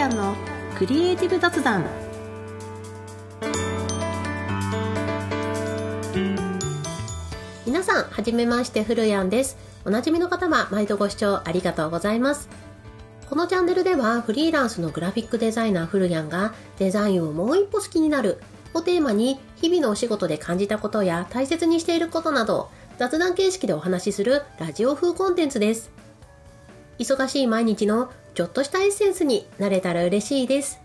ヤンのクリエイティブ雑談皆さん、はじめまして、ふるやんです。おなじみの方は毎度ご視聴ありがとうございます。このチャンネルではフリーランスのグラフィックデザイナーふるやんがデザインをもう一歩好きになるをテーマに日々のお仕事で感じたことや大切にしていることなど雑談形式でお話しするラジオ風コンテンツです。忙しい毎日のちょっとしたエッセンスになれたら嬉しいです。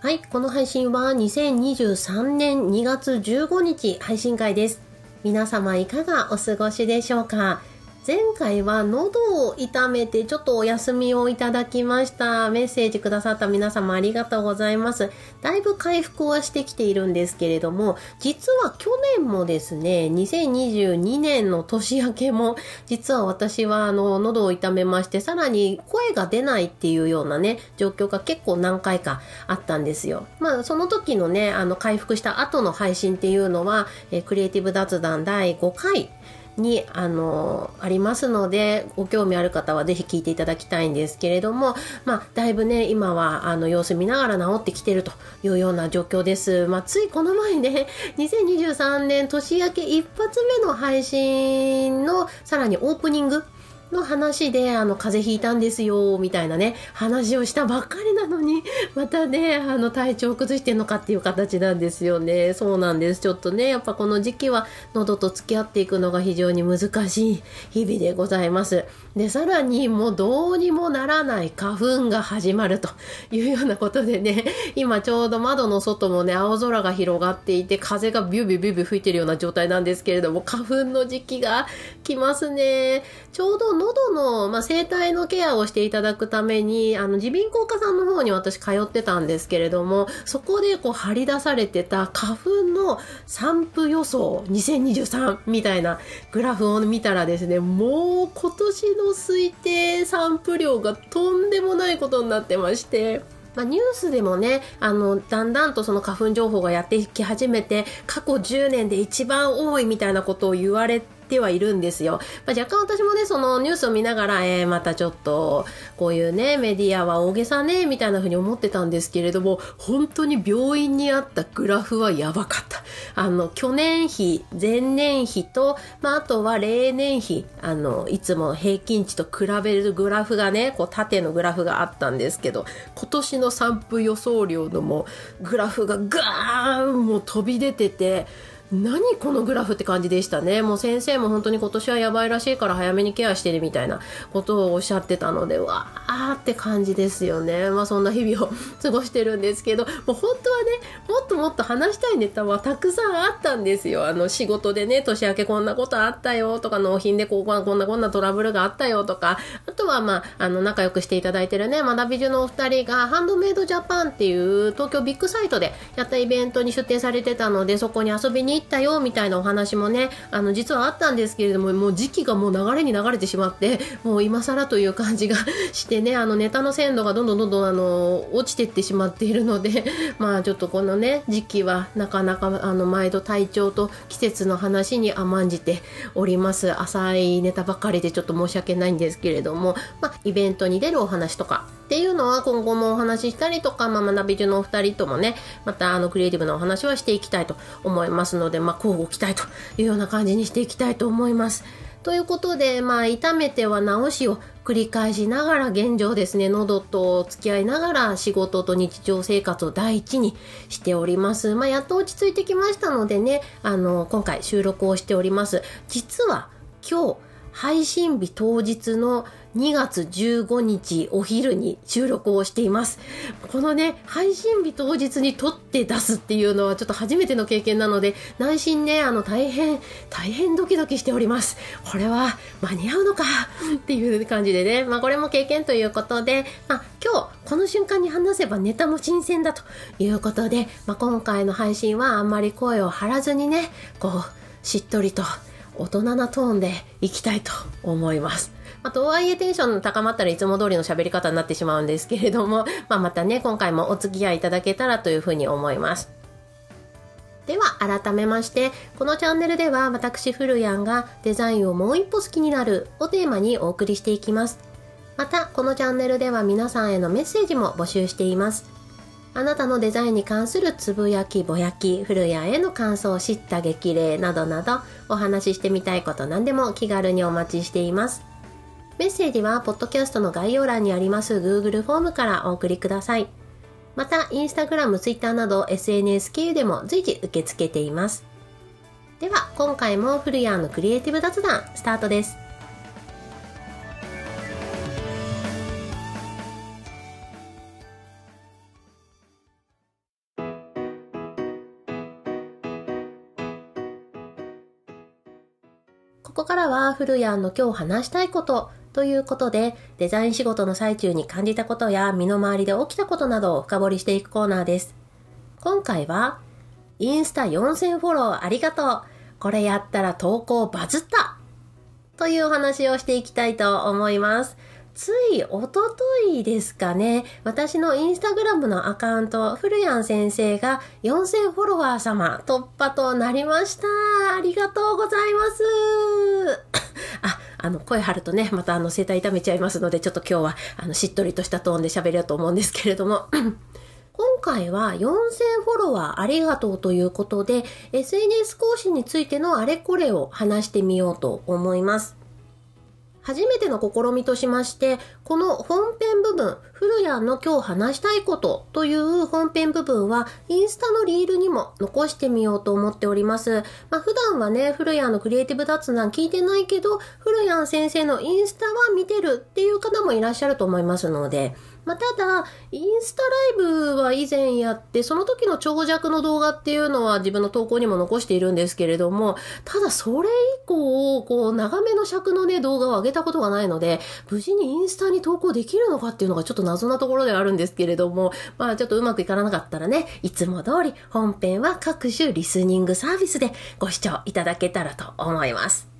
はい、この配信は2023年2月15日配信会です。皆様いかがお過ごしでしょうか？前回は喉を痛めてちょっとお休みをいただきました。メッセージくださった皆様ありがとうございます。だいぶ回復はしてきているんですけれども、実は去年もですね、2022年の年明けも、実は私はあの喉を痛めまして、さらに声が出ないっていうようなね、状況が結構何回かあったんですよ。まあその時のね、あの回復した後の配信っていうのは、えクリエイティブ雑談第5回にあのありますのでご興味ある方はぜひ聞いていただきたいんですけれども、まあ、だいぶね今はあの様子見ながら治ってきてるというような状況です、まあ、ついこの前ね 2023年年明け一発目の配信のさらにオープニングの話で、あの、風邪ひいたんですよ、みたいなね、話をしたばっかりなのに、またね、あの、体調を崩してんのかっていう形なんですよね。そうなんです。ちょっとね、やっぱこの時期は喉と付き合っていくのが非常に難しい日々でございます。で、さらにもうどうにもならない花粉が始まるというようなことでね、今ちょうど窓の外もね、青空が広がっていて、風がビュービュービュービュー吹いてるような状態なんですけれども、花粉の時期が来ますね。ちょうど喉の、まあ、声帯のケアをしていただくために、あの、耳鼻咽喉科さんの方に私通ってたんですけれども、そこでこう張り出されてた花粉の散布予想2023みたいなグラフを見たらですね、もう今年の推定散布量がとんでもないことになってまして、まあ、ニュースでもね、あの、だんだんとその花粉情報がやってき始めて、過去10年で一番多いみたいなことを言われててはいるんですよ。まあ、若干私もね、そのニュースを見ながら、えー、またちょっと、こういうね、メディアは大げさね、みたいな風に思ってたんですけれども、本当に病院にあったグラフはやばかった。あの、去年比、前年比と、まあ、あとは例年比、あの、いつも平均値と比べるグラフがね、こう縦のグラフがあったんですけど、今年の散布予想量のも、グラフがガーンもう飛び出てて、何このグラフって感じでしたね。もう先生も本当に今年はやばいらしいから早めにケアしてるみたいなことをおっしゃってたので、わーって感じですよね。まあそんな日々を過ごしてるんですけど、もう本当はね、もっともっと話したいネタはたくさんあったんですよ。あの仕事でね、年明けこんなことあったよとか、納品でこうこんなこんなトラブルがあったよとか、あとはまあ、あの仲良くしていただいてるね、学び中のお二人がハンドメイドジャパンっていう東京ビッグサイトでやったイベントに出展されてたので、そこに遊びに行ったよみたいなお話もねあの実はあったんですけれどももう時期がもう流れに流れてしまって もう今更という感じがしてねあのネタの鮮度がどんどんどんどんあの落ちていってしまっているので まあちょっとこのね時期はなかなかあの毎度体調と季節の話に甘んじております。浅いネタばかりでちょっと申し訳ないんですけれども、まあ、イベントに出るお話とかっていうのは今後もお話ししたりとか、まあ、学び中のお二人ともね、またあのクリエイティブなお話はしていきたいと思いますので、まあ、交互期待というような感じにしていきたいと思います。ということで、まあ、痛めては治しを繰り返しながら現状ですね、喉と付き合いながら仕事と日常生活を第一にしております。まあ、やっと落ち着いてきましたのでね、あの、今回収録をしております。実は今日、配信日当日の2月15日お昼に収録をしています。このね、配信日当日に撮って出すっていうのはちょっと初めての経験なので、内心ね、あの大変、大変ドキドキしております。これは間に合うのか？っていう感じでね、まあこれも経験ということで、まあ今日この瞬間に話せばネタも新鮮だということで、まあ今回の配信はあんまり声を張らずにね、こう、しっとりと大人なトーンでいきたいと思います。まあ、とはいえテンション高まったらいつも通りの喋り方になってしまうんですけれども、まあ、またね、今回もお付き合いいただけたらというふうに思います。では、改めまして、このチャンネルでは私、フルヤンがデザインをもう一歩好きになるをテーマにお送りしていきます。また、このチャンネルでは皆さんへのメッセージも募集しています。あなたのデザインに関するつぶやき、ぼやき、古谷への感想を、知った激励などなど、お話ししてみたいこと何でも気軽にお待ちしています。メッセージは、ポッドキャストの概要欄にあります Google フォームからお送りください。また、インスタグラム、ツイッターなど SNS 経由でも随時受け付けています。では、今回も古谷のクリエイティブ雑談、スタートです。ここからは古谷の今日話したいことということで、デザイン仕事の最中に感じたことや身の回りで起きたことなどを深掘りしていくコーナーです。今回は、インスタ4000フォローありがとう。これやったら投稿バズったというお話をしていきたいと思います。ついおとといですかね、私のインスタグラムのアカウント、古谷先生が4000フォロワー様突破となりました。ありがとうございます。あ、あの、声張るとね、またあの、声帯痛めちゃいますので、ちょっと今日は、あの、しっとりとしたトーンで喋ろうと思うんですけれども、今回は4000フォロワーありがとうということで、SNS 更新についてのあれこれを話してみようと思います。初めての試みとしまして、この本編部分、古谷の今日話したいことという本編部分は、インスタのリールにも残してみようと思っております。まあ、普段はね、古谷のクリエイティブ雑談聞いてないけど、古谷先生のインスタは見てるっていう方もいらっしゃると思いますので、まあ、ただ、インスタライブは以前やって、その時の長尺の動画っていうのは自分の投稿にも残しているんですけれども、ただそれ以降、こう、長めの尺のね、動画を上げたことがないので、無事にインスタに投稿できるのかっていうのがちょっと謎なところではあるんですけれども、まあちょっとうまくいかなかったらね、いつも通り本編は各種リスニングサービスでご視聴いただけたらと思います。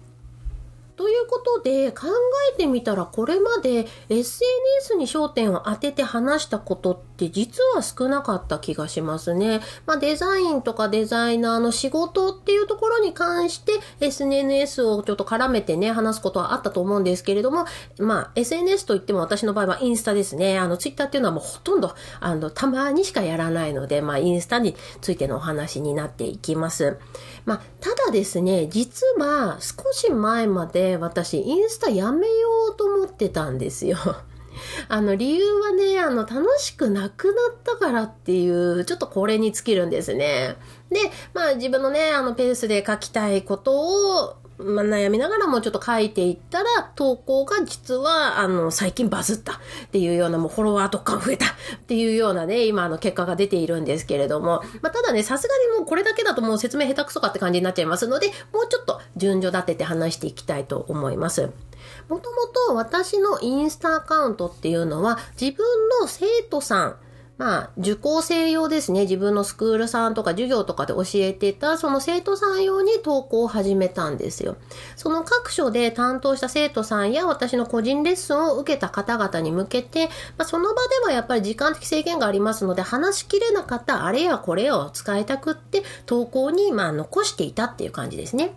ということで考えてみたらこれまで SNS に焦点を当てて話したことって実は少なかった気がしますね。まあ、デザインとかデザイナーの仕事っていうところに関して SNS をちょっと絡めてね話すことはあったと思うんですけれども、まあ SNS といっても私の場合はインスタですね。あの Twitter っていうのはもうほとんどあのたまにしかやらないので、まあインスタについてのお話になっていきます。まあ、ただですね、実は少し前まで私インスタやめようと思ってたんですよ。あの理由はね、あの楽しくなくなったからっていう、ちょっとこれに尽きるんですね。で、まあ自分のね、あのペースで書きたいことを、まあ、悩みながらもちょっと書いていったら、投稿が実は、あの、最近バズったっていうような、もうフォロワーとか増えたっていうようなね、今の結果が出ているんですけれども、まあ、ただね、さすがにもうこれだけだともう説明下手くそかって感じになっちゃいますので、もうちょっと順序立てて話していきたいと思います。もともと私のインスタアカウントっていうのは、自分の生徒さん、まあ、受講生用ですね。自分のスクールさんとか授業とかで教えてた、その生徒さん用に投稿を始めたんですよ。その各所で担当した生徒さんや私の個人レッスンを受けた方々に向けて、まあ、その場ではやっぱり時間的制限がありますので、話しきれなかったあれやこれを使いたくって、投稿にまあ残していたっていう感じですね。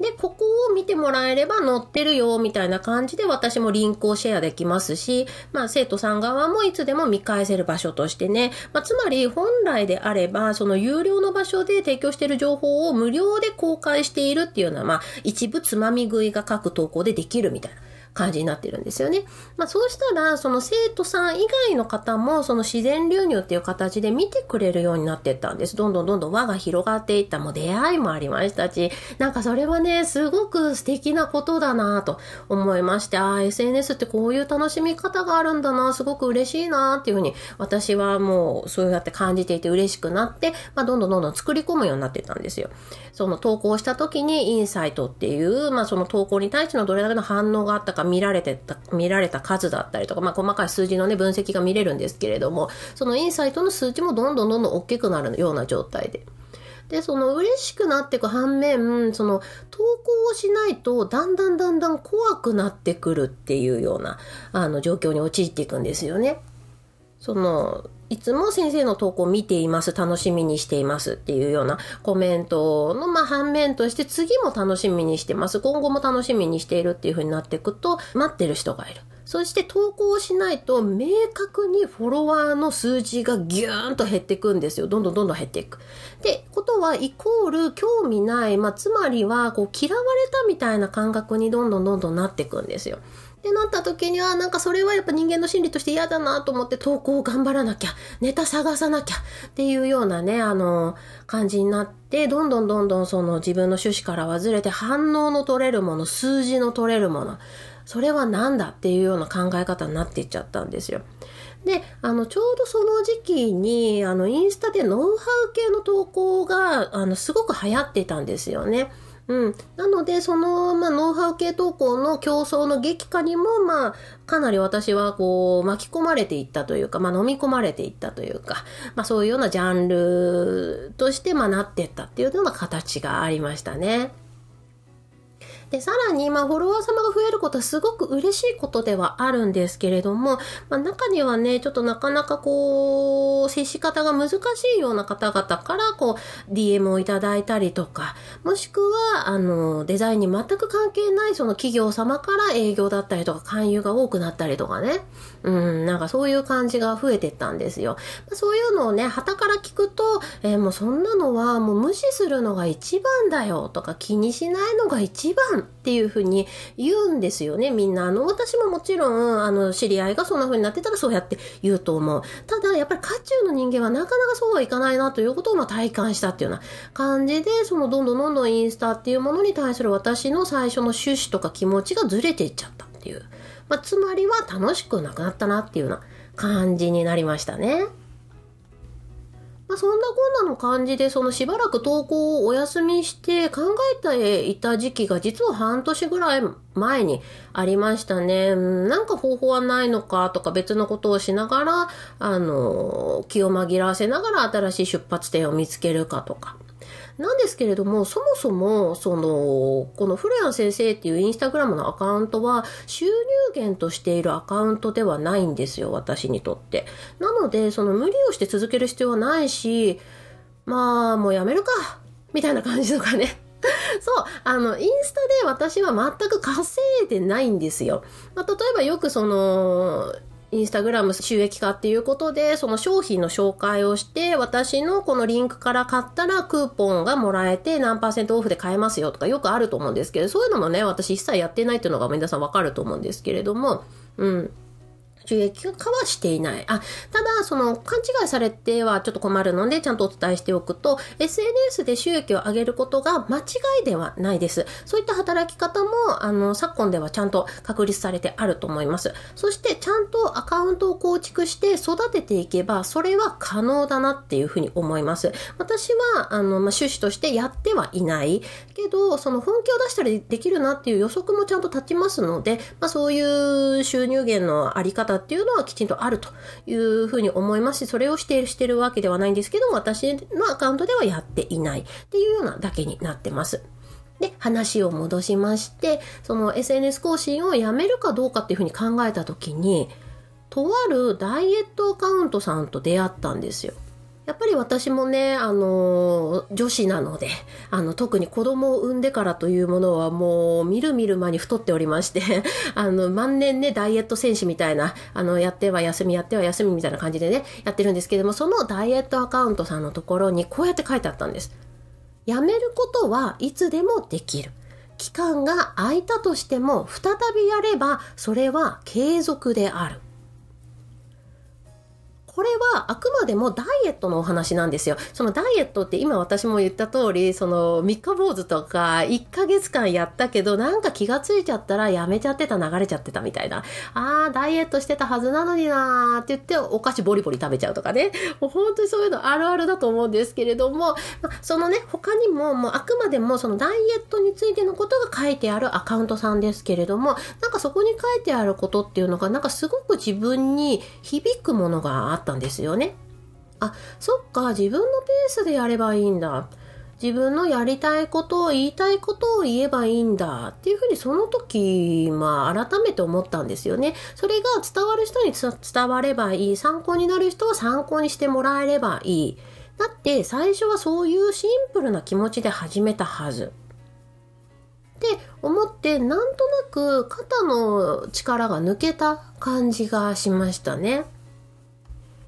で、ここを見てもらえれば載ってるよ、みたいな感じで私もリンクをシェアできますし、まあ生徒さん側もいつでも見返せる場所としてね、まあつまり本来であれば、その有料の場所で提供している情報を無料で公開しているっていうのは、まあ一部つまみ食いが各投稿でできるみたいな。感じになってるんですよね。まあそうしたら、その生徒さん以外の方も、その自然流入っていう形で見てくれるようになってったんです。どんどんどんどん輪が広がっていった、もう出会いもありましたし、なんかそれはね、すごく素敵なことだなと思いまして、ああ、SNS ってこういう楽しみ方があるんだな、すごく嬉しいなっていうふうに、私はもうそうやって感じていて嬉しくなって、まあどんどんどんどん作り込むようになってたんですよ。その投稿した時にインサイトっていう、まあその投稿に対してのどれだけの反応があったか見られてた、見られた数だったりとか、まあ、細かい数字のね、分析が見れるんですけれども、そのインサイトの数値もどんどんどんどん大きくなるような状態で。で、その嬉しくなっていく反面、その投稿をしないとだんだんだんだん怖くなってくるっていうような、あの状況に陥っていくんですよね。その、いつも先生の投稿を見ています、楽しみにしていますっていうようなコメントの、ま、反面として次も楽しみにしてます、今後も楽しみにしているっていう風になっていくと、待ってる人がいる。そして投稿しないと明確にフォロワーの数字がギューンと減っていくんですよ。どんどんどんどん減っていく。で、ことはイコール興味ない、まあ、つまりはこう嫌われたみたいな感覚にどんどんどんどんなっていくんですよ。ってなった時には、なんかそれはやっぱ人間の心理として嫌だなと思って投稿を頑張らなきゃ、ネタ探さなきゃっていうようなね、あの、感じになって、どんどんどんどんその自分の趣旨からはずれて反応の取れるもの、数字の取れるもの、それは何だっていうような考え方になっていっちゃったんですよ。で、あの、ちょうどその時期に、あの、インスタでノウハウ系の投稿が、あの、すごく流行ってたんですよね。うん。なので、その、まあ、ノウハウ系投稿の競争の激化にも、まあ、かなり私は、こう、巻き込まれていったというか、まあ、飲み込まれていったというか、まあ、そういうようなジャンルとして、まあ、なっていったっていうような形がありましたね。で、さらに、まあ、フォロワー様が増えることはすごく嬉しいことではあるんですけれども、まあ、中にはね、ちょっとなかなかこう、接し方が難しいような方々から、こう、DM をいただいたりとか、もしくは、あの、デザインに全く関係ないその企業様から営業だったりとか、勧誘が多くなったりとかね、うん、なんかそういう感じが増えてったんですよ。そういうのをね、旗から聞くと、えー、もうそんなのはもう無視するのが一番だよとか気にしないのが一番っていうふうに言うんですよね、みんな。あの、私ももちろん、あの、知り合いがそんな風になってたらそうやって言うと思う。ただ、やっぱり渦中の人間はなかなかそうはいかないなということをま体感したっていうような感じで、そのどんどんどんどんインスタっていうものに対する私の最初の趣旨とか気持ちがずれていっちゃったっていう。まあ、つまりは楽しくなくなったなっていうような感じになりましたね。まあ、そんなこんなの感じで、そのしばらく投稿をお休みして考えていた時期が実は半年ぐらい前にありましたね。なんか方法はないのかとか別のことをしながら、あの、気を紛らわせながら新しい出発点を見つけるかとか。なんですけれども、そもそも、その、この古谷先生っていうインスタグラムのアカウントは、収入源としているアカウントではないんですよ、私にとって。なので、その無理をして続ける必要はないし、まあ、もうやめるか、みたいな感じとかね。そう、あの、インスタで私は全く稼いでないんですよ。まあ、例えばよくその、インスタグラム収益化っていうことで、その商品の紹介をして、私のこのリンクから買ったらクーポンがもらえて何パーセントオフで買えますよとかよくあると思うんですけど、そういうのもね、私一切やってないっていうのが皆さんわかると思うんですけれども、うん。収益化はしていない。あ、ただ、その、勘違いされてはちょっと困るので、ちゃんとお伝えしておくと、SNS で収益を上げることが間違いではないです。そういった働き方も、あの、昨今ではちゃんと確立されてあると思います。そして、ちゃんとアカウントを構築して育てていけば、それは可能だなっていうふうに思います。私は、あの、まあ、趣旨としてやってはいない。けど、その本気を出したりできるなっていう予測もちゃんと立ちますので、まあ、そういう収入源のあり方っていうのはきちんとあるというふうに思いますし、それをしている、してるわけではないんですけども、私のアカウントではやっていないっていうようなだけになってます。で、話を戻しまして、その SNS 更新をやめるかどうかっていうふうに考えた時に、とあるダイエットアカウントさんと出会ったんですよ。やっぱり私もね、あの、女子なので、あの、特に子供を産んでからというものはもう、みるみる間に太っておりまして、あの、万年ね、ダイエット選手みたいな、あの、やっては休み、やっては休みみたいな感じでね、やってるんですけども、そのダイエットアカウントさんのところにこうやって書いてあったんです。やめることはいつでもできる。期間が空いたとしても、再びやれば、それは継続である。これはあくまでもダイエットのお話なんですよ。そのダイエットって今私も言った通り、その三日坊主とか1ヶ月間やったけどなんか気がついちゃったらやめちゃってた、流れちゃってたみたいな。あー、ダイエットしてたはずなのになーって言ってお菓子ボリボリ食べちゃうとかね。もう本当にそういうのあるあるだと思うんですけれども、まそのね、他にももうあくまでもそのダイエットについてのことが書いてあるアカウントさんですけれども、なんかそこに書いてあることっていうのがなんかすごく自分に響くものがあってたんですよね。あ、そっか、自分のペースでやればいいんだ。自分のやりたいことを言いたいことを言えばいいんだっていうふうにその時、まあ改めて思ったんですよね。それが伝わる人に伝わればいい。参考になる人は参考にしてもらえればいい。だって最初はそういうシンプルな気持ちで始めたはず。って思ってなんとなく肩の力が抜けた感じがしましたね。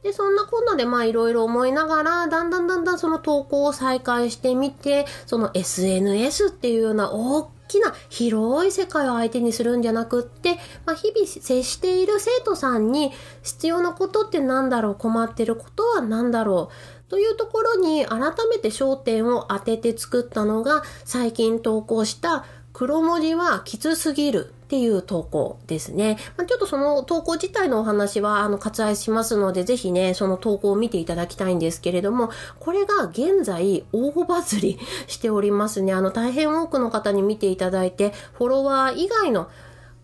で、そんなこんなでまあいろいろ思いながら、だんだんだんだんその投稿を再開してみて、その SNS っていうような大きな広い世界を相手にするんじゃなくって、まあ、日々接している生徒さんに必要なことって何だろう困ってることは何だろうというところに改めて焦点を当てて作ったのが最近投稿した黒文字はきつすぎるっていう投稿ですね。まあ、ちょっとその投稿自体のお話はあの割愛しますので、ぜひね、その投稿を見ていただきたいんですけれども、これが現在大バズりしておりますね。あの大変多くの方に見ていただいて、フォロワー以外の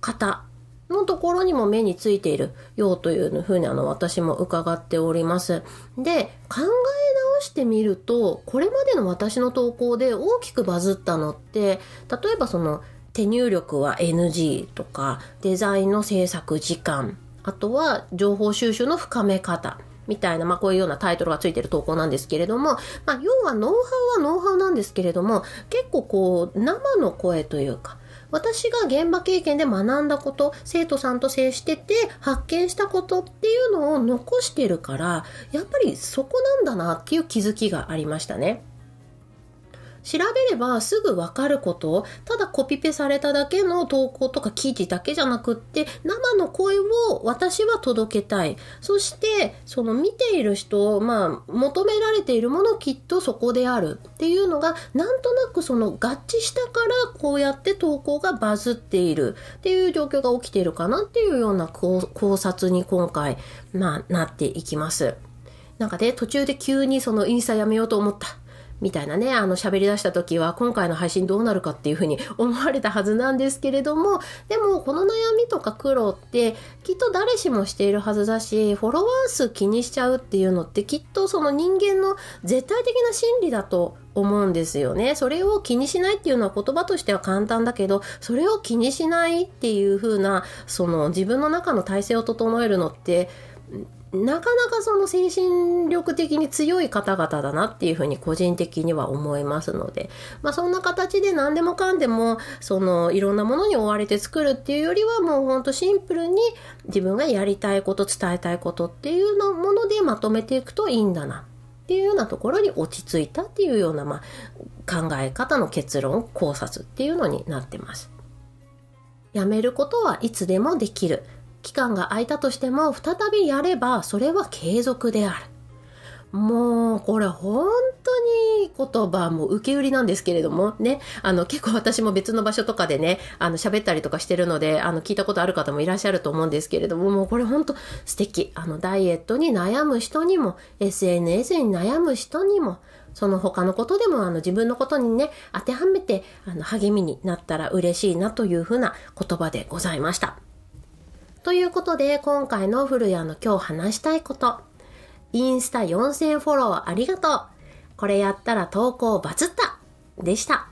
方のところにも目についているようというふうにあの私も伺っております。で、考えしてみると、これまでの私の投稿で大きくバズったのって、例えばその手入力は NG とか、デザインの制作時間、あとは情報収集の深め方、みたいな、まあこういうようなタイトルがついてる投稿なんですけれども、まあ要はノウハウはノウハウなんですけれども、結構こう生の声というか、私が現場経験で学んだこと、生徒さんと接してて発見したことっていうのを残してるから、やっぱりそこなんだなっていう気づきがありましたね。調べればすぐわかること。ただコピペされただけの投稿とか記事だけじゃなくって生の声を私は届けたい。そしてその見ている人まあ求められているものきっとそこであるっていうのがなんとなくその合致したからこうやって投稿がバズっている。っていう状況が起きているかなっていうような考察に今回まあなっていきます。なんかね途中で急にそのインスタやめようと思った。みたいなね、あの喋り出した時は今回の配信どうなるかっていうふうに 思われたはずなんですけれども、でもこの悩みとか苦労ってきっと誰しもしているはずだし、フォロワー数気にしちゃうっていうのってきっとその人間の絶対的な心理だと思うんですよね。それを気にしないっていうのは言葉としては簡単だけど、それを気にしないっていう風な、その自分の中の体制を整えるのって、なかなかその精神力的に強い方々だなっていうふうに個人的には思いますので、まあそんな形で何でもかんでも、そのいろんなものに追われて作るっていうよりはもうほんとシンプルに自分がやりたいこと、伝えたいことっていうのものでまとめていくといいんだなっていうようなところに落ち着いたっていうような、まあ、考え方の結論、考察っていうのになってます。やめることはいつでもできる。期間が空いたとしても再びやればそれは継続である。もう、これ本当に言葉も受け売りなんですけれどもね、あの結構私も別の場所とかでね、あの喋ったりとかしてるので、あの聞いたことある方もいらっしゃると思うんですけれども、もうこれ本当素敵。あのダイエットに悩む人にも、SNS に悩む人にも、その他のことでもあの自分のことにね、当てはめてあの励みになったら嬉しいなというふうな言葉でございました。ということで、今回の古谷の今日話したいこと。インスタ4000フォローありがとう。これやったら投稿バズったでした。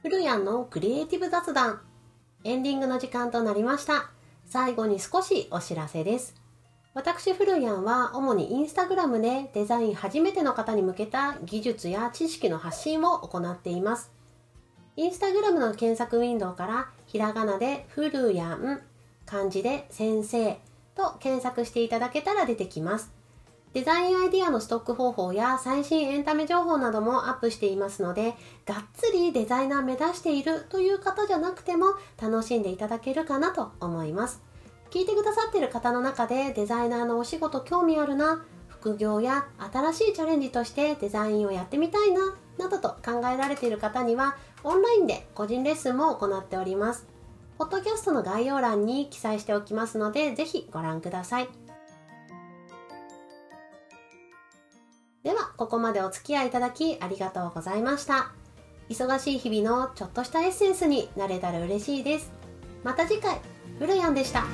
古谷のクリエイティブ雑談。エンディングの時間となりました。最後に少しお知らせです。私、フルヤンは主にインスタグラムでデザイン初めての方に向けた技術や知識の発信を行っています。インスタグラムの検索ウィンドウからひらがなでフルヤン、漢字で先生と検索していただけたら出てきます。デザインアイディアのストック方法や最新エンタメ情報などもアップしていますので、がっつりデザイナー目指しているという方じゃなくても楽しんでいただけるかなと思います。聞いてくださっている方の中でデザイナーのお仕事興味あるな、副業や新しいチャレンジとしてデザインをやってみたいな、などと考えられている方にはオンラインで個人レッスンも行っております。ポッドキャストの概要欄に記載しておきますので、ぜひご覧ください。ここまでお付き合いいただきありがとうございました。忙しい日々のちょっとしたエッセンスになれたら嬉しいです。また次回、フルヤンでした。